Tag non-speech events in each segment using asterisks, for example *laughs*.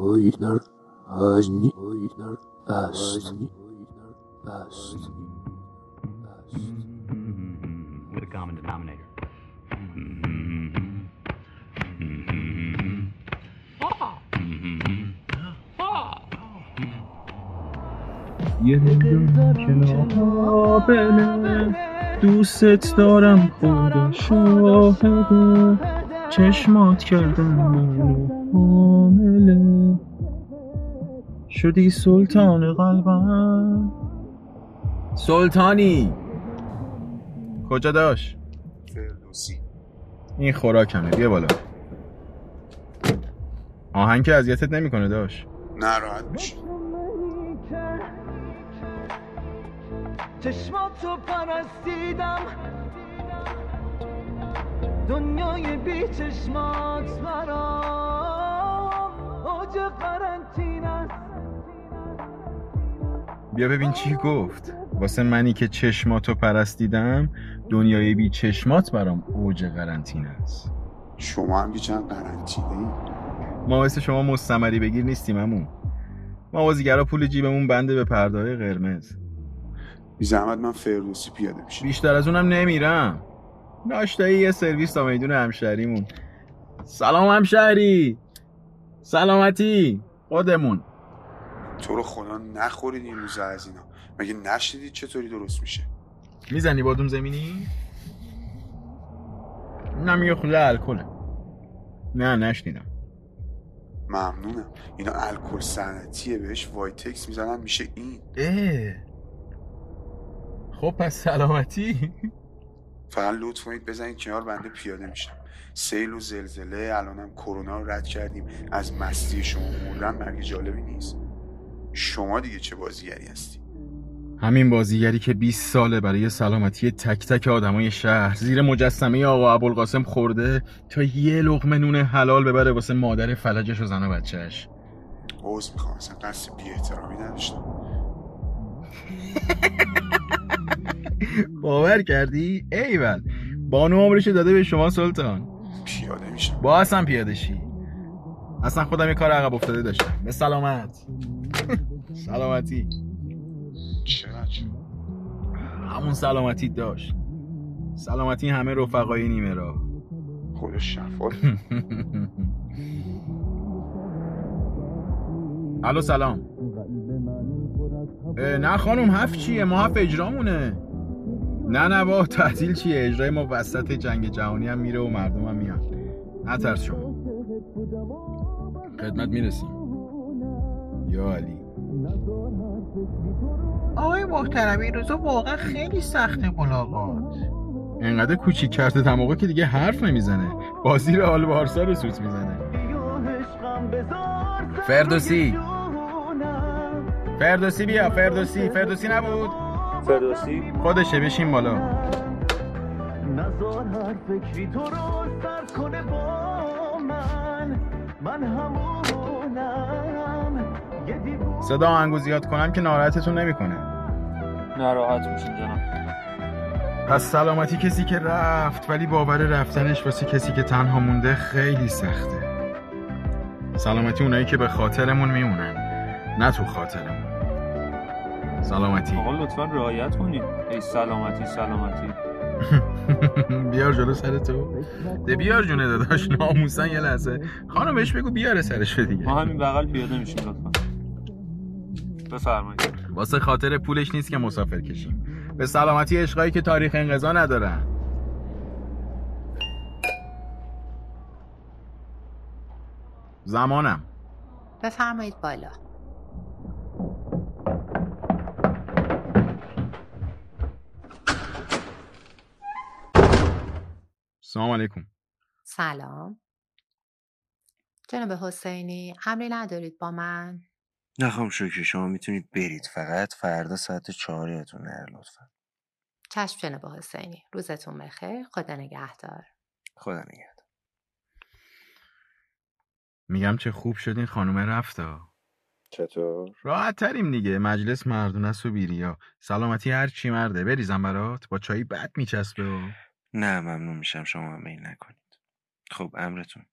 oynar Ani oynar Ast Ast With a common denominator. یه دل کناره دوست دارم خدا شاهده چشمات کردم منو شدی سلطان قلبم. سلطانی. کجا داشت؟ فردوسی. این خوراکمه بیا بالا. آهنگ که اذیتت نمی‌کنه داشت. ناراحت میشه چشماتو پرستیدم. دنیای بی چشمات برام. اوج قرنطینه. بیا ببین چی گفت. واسه منی که چشماتو پرستیدم دنیای بی چشمات برام اوج قرنطینه است. شما هم که چند قرنطینه ما مثل شما مستمری بگیر نیستیم همون ما بازیگرا پول جیبمون بنده به پردای قرمز. بی زحمت من فردوسی پیاده میشه بیشتر از اونم نمیرم. ناشتایی یه سرویس تا میدون همشهریمون. سلام همشهری. سلامتی. خودمون. تو رو خدا نخورید این روزا از اینا. مگه نشنیدید چطوری درست میشه؟ می‌زنی بادوم زمینی؟ اینم یه خورده الکله. نه نشنیدم. ممنونم. اینا الکل صنعتیه بهش وایتکس می‌زنن میشه این. اه. خب پس سلامتی. فقط لطف کنید بزنید کنار بنده پیاده میشم. سیل و زلزله الانم کرونا رو رد کردیم. از مستی شما مردن مرگ جالبی نیست. شما دیگه چه بازیگری هستی؟ همین بازیگری که 20 ساله برای سلامتی تک تک آدمای شهر. زیر مجسمه آقا ابوالقاسم خورده تا یه لقمه نون حلال ببره واسه مادر فلجش و زن و بچهش عوض می‌خوام اصلا قصد بی احترامی نداشتم. *laughs* باور کردی؟ ایول بانو عمرش داده به شما سلطان. پیاده میشم. با اصلا پیاده شی. اصلا خودم یه کار عقب افتاده داشتم. به سلامت. سلامتی. چرا همون سلامتی داشت. سلامتی همه رفقای نیمه را. خدا شفا. *laughs* الو سلام. نه خانم هفت چیه؟ ما هفت اجرامونه. نه نه با تعطیل چیه؟ اجرای ما وسط جنگ جهانی هم میره و مردم هم میان. نترس شما. خدمت می‌رسیم. یا علی. آقای محترم این روزا واقعا خیلی سخته ملاقات. انقدر کوچیک کرده دماغه که دیگه حرف نمی‌زنه. بازی رو آل بارسا رو سوت می‌زنه. فردوسی. فردوسی بیا فردوسی. فردوسی نبود. فردوسی. خودشه بشین بالا. نزار هر فکری تو رو سر کنه با من. من همونم. صدا آهنگو زیاد کنم که ناراحتتون نمی‌کنه. ناراحت میشین جناب. پس سلامتی کسی که رفت ولی باور رفتنش واسه کسی که تنها مونده خیلی سخته. سلامتی اونایی که به خاطرمون میمونن نه تو خاطرمون. سلامتی. آقا لطفا رعایت کنید ای سلامتی سلامتی. *laughs* بیار جلو سر تو. ده بیار جونه داداش ناموسن یه لحظه. خانم بهش بگو بیاره سرش دیگه. ما همین بغل پیاده میشیم لطفا. بفرمایید. واسه خاطر پولش نیست که مسافر کشیم. به سلامتی عشقایی که تاریخ انقضا ندارن. زمانم. بفرمایید بالا. سلام علیکم. سلام. جناب حسینی امری ندارید با من؟ نه خانم شکری شما می‌تونید برید فقط فردا ساعت چهار یادتون نره لطفا چشم جناب حسینی. روزتون بخیر. خدا نگهدار. خدا نگهدار. میگم چه خوب شد این خانومه رفتا. چطور؟ راحت تریم دیگه. مجلس مردون است و بیریا سلامتی هر چی مرده. بریزم برات. با چایی بد میچسبه. و نه ممنون میشم. شما میل نکنید. خب امرتون.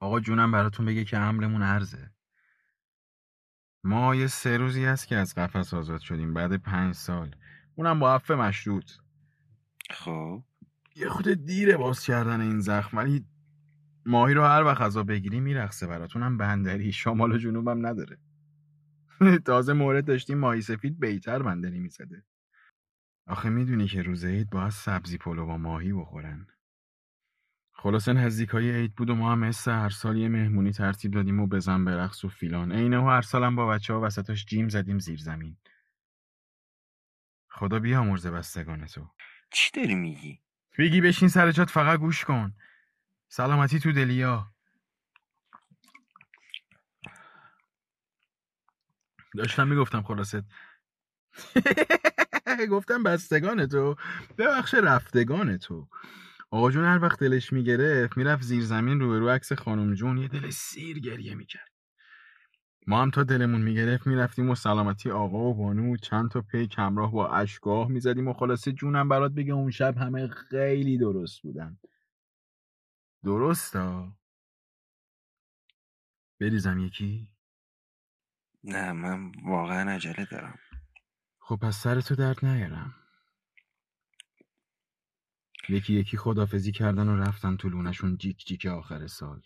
آقا جونم براتون بگه که حملمون ارزه ما یه سه روزی هست که از قفس آزاد شدیم بعد پنج سال. اونم با عفو مشروط. خب. یه خود دیره باز کردن این زخم ولی ماهی رو هر وقت غذا بگیری میرخصه براتونم بندری. شمال و جنوبم نداره. *laughs* تازه مورد داشتیم ماهی سفید بیتر بندری می‌زده. آخه می‌دونی که روز عید باید سبزی پلو با ماهی بخورن. خلاصه نزدیک های عید بود و ما هم مثل هر سال یه مهمونی ترتیب دادیم و بزن برقص و فیلان. عینه و هر سالم با بچه ها وسطاش جیم زدیم زیر زمین. خدا بیامرزه بستگان تو. چی داری میگی؟ بگی بشین سر جات فقط گوش کن. سلامتی تو دلیا. داشتم می‌گفتم خلاصت *laughs* گفتم بستگان تو. ببخش رفتگان تو. آقا جون هر وقت دلش می‌گرفت می‌رفت زیر زمین روبرو عکس خانم جون. یه دل سیر گریه می‌کرد. ما هم تا دلمون می‌گرفت می‌رفتیم و سلامتی آقا و بانو چند تا پیک همراه با اشگاه می‌زدیم و خلاصه جونم برات بگه اون شب همه خیلی درست بودن. درستا؟ بریزم یکی؟ نه من واقعا عجله دارم. خب پس سر تو درد نیارم. یکی یکی خدافزی کردن و رفتن تو لونشون جیک جیک آخر سال.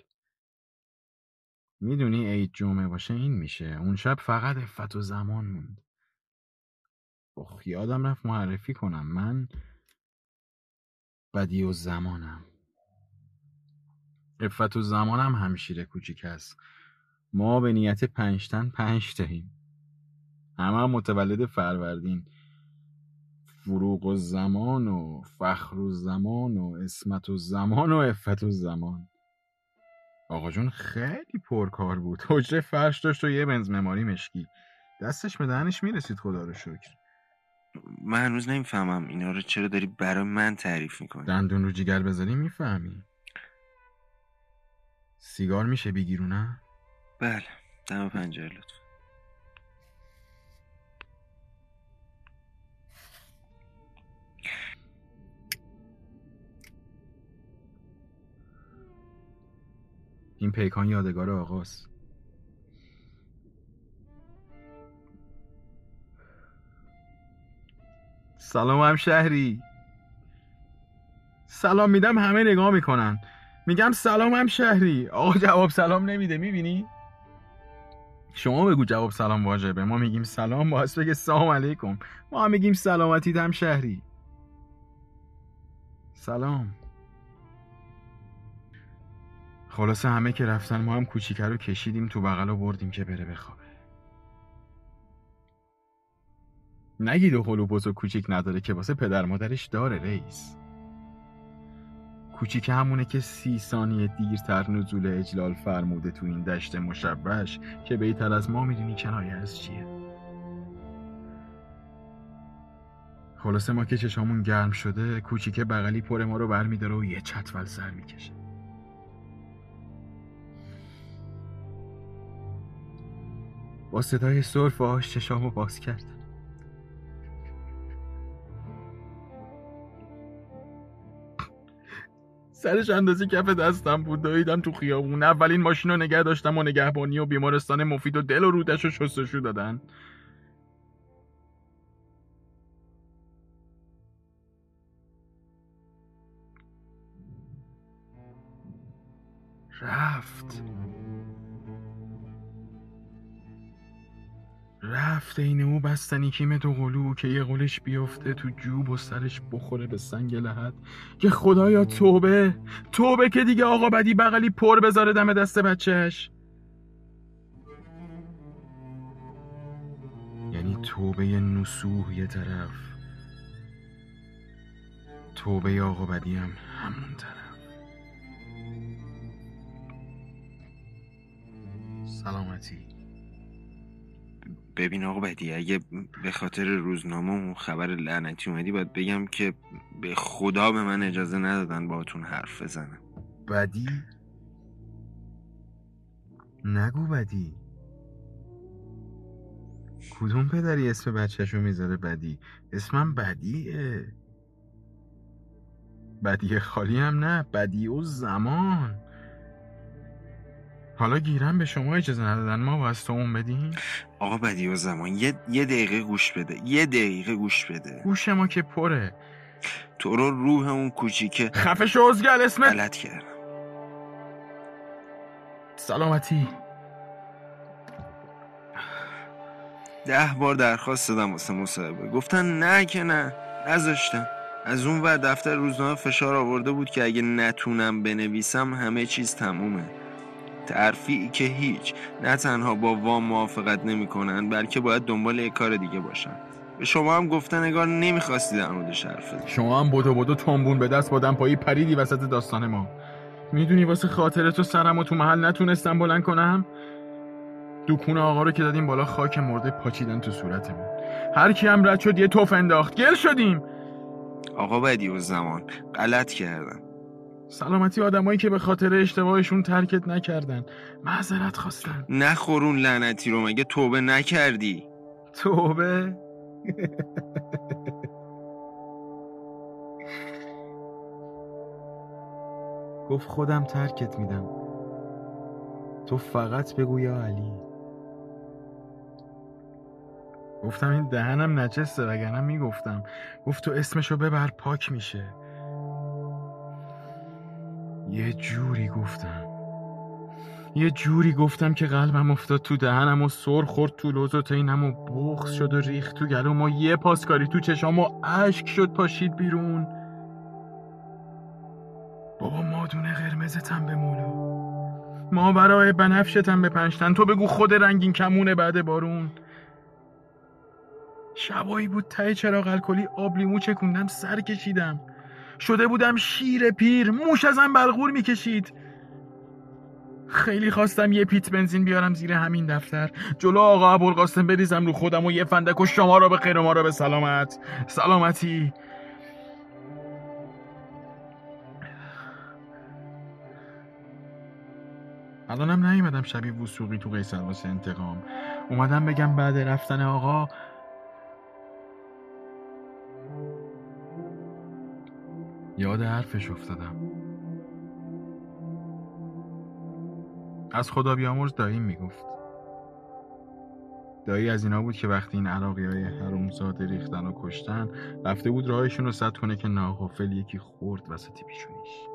می‌دونی عید جمعه باشه این میشه. اون شب فقط افت و زمان موند. اخ یادم رفت معرفی کنم. من بدی و زمانم. افت و زمانم همشیره کوچیک است ما به نیت پنجتن پنج تاییم همه هم متولد فروردین. فروغ و زمان و فخر و زمان و اسمت و زمان و افت و زمان. آقا جون خیلی پرکار بود. حجره فرش داشت و یه بنز مماری مشکی. دستش به دهنش می‌رسید خدا رو شکر. من هنوز نمی‌فهمم اینا رو چرا داری برای من تعریف می‌کنی. دندون رو جیگر بذاری می‌فهمی. سیگار میشه بگیرونه؟ بله دم پنجره لطفا. این پیکان یادگار آقاست. سلام هم شهری. سلام میدم همه نگاه می‌کنن. میگم سلام هم شهری. آقا جواب سلام نمیده می‌بینی؟ شما بگو جواب سلام واجبه. ما میگیم سلام باعث بگه سلام علیکم. ما هم میگیم سلامتی دم شهری. سلام. خلاصه همه که رفتن ما هم کوچیکه رو کشیدیم تو بغل و بردیم که بره بخوابه. نگید و و کوچیک نداره که واسه پدر مادرش داره رئیس. کوچیک همونه که سی ثانیه دیرتر نزول اجلال فرموده تو این دشت مشبش که بیتر از ما می‌دونی کنایه از چیه. خلاصه ما که چشامون گرم شده کوچیکه بغلی پر ما رو برمیداره و یه چتول سر می‌کشه. با صدای سرف و آش چشامو باز کردم. سرش اندازه کف دستم بود دویدم تو خیابون. اولین ماشین رو نگه داشتم و نگهبانی و بیمارستان مفید و دل و رودش رو شستشو دادن. رفت. رفت اینه او بستنی کیم دو قلو که یه قلش بیفته تو جوب و سرش بخوره به سنگ لحد. که خدایا توبه توبه که دیگه آقا بدی بغلی پر بذاره دم دست بچهش. یعنی توبه نسوح یه طرف توبه آقا بدی هم همون طرف. سلامتی. ببین آقا بدی اگه به خاطر روزنامه اون خبر لعنتی اومدی باید بگم که به خدا به من اجازه ندادن باهاتون حرف بزنم. بدی؟ نگو بدی. کدوم پدری اسم بچهشو می‌ذاره بدی؟ اسمم بدیه. بدی خالی هم نه بدی و زمان. حالا گیرم به شما اجازه ندادن ما باید تو اون بدیم؟ آقا بدی و زمان. یه, یه دقیقه گوش بده. یه دقیقه گوش بده. گوش ما که پره. تو رو روح اون کوچیکه. خفه شو ازگل اسمت؟ غلط کردم. سلامتی. ده بار درخواست دادم واسه مصاحبه گفتن نه که نه. نذاشتم. از اون ور دفتر روزنامه فشار آورده بود که اگه نتونم بنویسم همه چیز تمومه. ترفیعی که هیچ. نه تنها با وام موافقت نمی‌کنن بلکه باید دنبال یک کار دیگه باشن. به شما هم گفتن نگار نمی‌خواستی در موردش حرف بزنی. شما هم بدو بدو تنبون به دست بادم پایی پریدی وسط داستان ما. می‌دونی واسه خاطر تو سرم و تو محل نتونستم بلند کنم؟ دوکون آقا رو که دادیم بالا خاک مرده پاچیدن تو صورتمون. هر کی هم رد شد یه توف انداخت. گل شدیم. آقا بدی و زمان غلط کردم. سلامتی آدمایی که به خاطر اشتباهشون ترکت نکردن. معذرت خواستن نخورون لعنتی رو مگه توبه نکردی؟ توبه؟ *laughs* گفت خودم ترکت میدم. تو فقط بگو یا علی. گفتم این دهنم نجسته وگرنه می‌گفتم. گفت تو اسمشو ببر پاک میشه. یه جوری گفتم. یه جوری گفتم که قلبم افتاد تو دهنم و سر خورد تو لوز و تینم و بغز شد و ریخت تو گلوم و یه پاسکاری تو چشام و اشک شد پاشید بیرون. بابا مادونه قرمزتم به مولو ما برای بنفشتم به پنجتن. تو بگو خود رنگین کمونه بعد بارون. شبایی بود ته چراغ الکلی آب لیمو چکوندم سر کشیدم. شده بودم شیر پیر موش ازم بلغور می‌کشید. خیلی خواستم یه پیت بنزین بیارم زیر همین دفتر. جلو آقا ابوالقاسم بریزم رو خودم و یه فندک و شما را به خیر ما را به سلامت. سلامتی. الانم نیومدم شبیه وسوقی تو قیصر واسه انتقام. اومدم بگم بعد رفتن آقا یاد حرفش افتادم. از خدا بیامرز دایی می‌گفت. دایی از اینا بود که وقتی این عراقی های حرومزاده ریختن و کشتن رفته بود راهشون رو سد کنه که ناغافل یکی خورد وسط پیشونیش.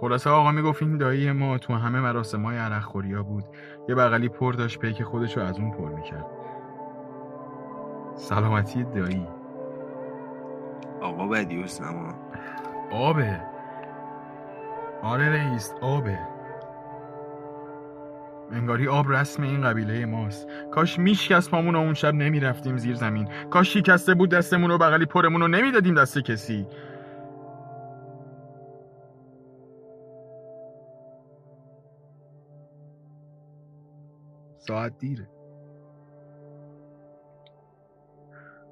خلاصه آقا می‌گفت این دایی ما تو همه مراسم های عرق خوریا بود. یه بغلی پر داشت پیک خودش رو از اون پر می‌کرد. سلامتی دایی. آقا بدی و زمان آبه. آره رئیس آبه. انگاری آب رسم این قبیله ماست. کاش میشکست پامون و اون شب نمی‌رفتیم زیر زمین. کاش شکسته بود دستمون و بغلی پرمون رو نمی‌دادیم دست کسی. ساعت دیره.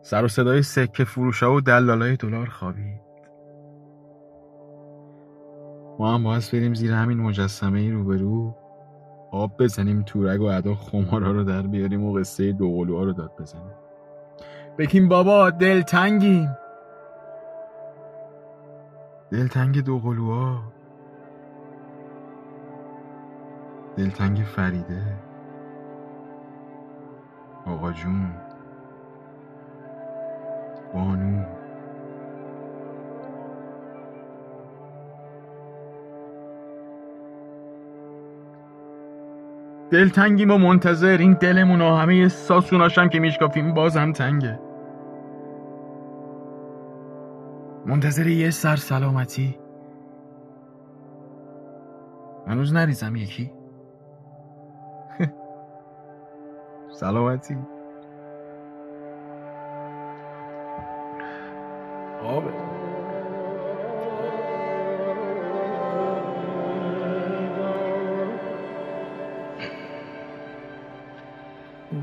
سر و صدای سکه فروشا و دلالای دلار خوابید. ما هم باید بریم زیر همین مجسمه روبرو آب بزنیم تورگ و ادا خمارا رو در بیاریم و قصه دوقلوها رو داد بزنیم. بگیم بابا دلتنگیم. دلتنگ دوقلوها. دلتنگ فریده. آقا جون. بانو. دلتنگیم و منتظر این دلمون و همه ساسوناشم که میشکافیم باز هم تنگه. منتظر یه سر سلامتی. هنوز نریزم یکی. *laughs* سلامتی. آبه.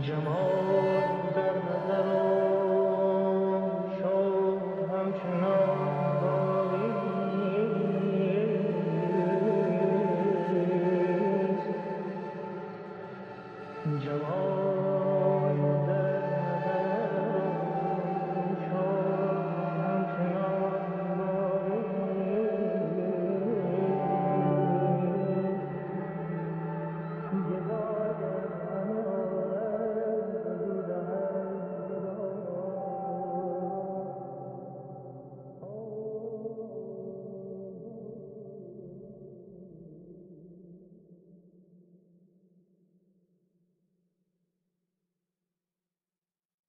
جمال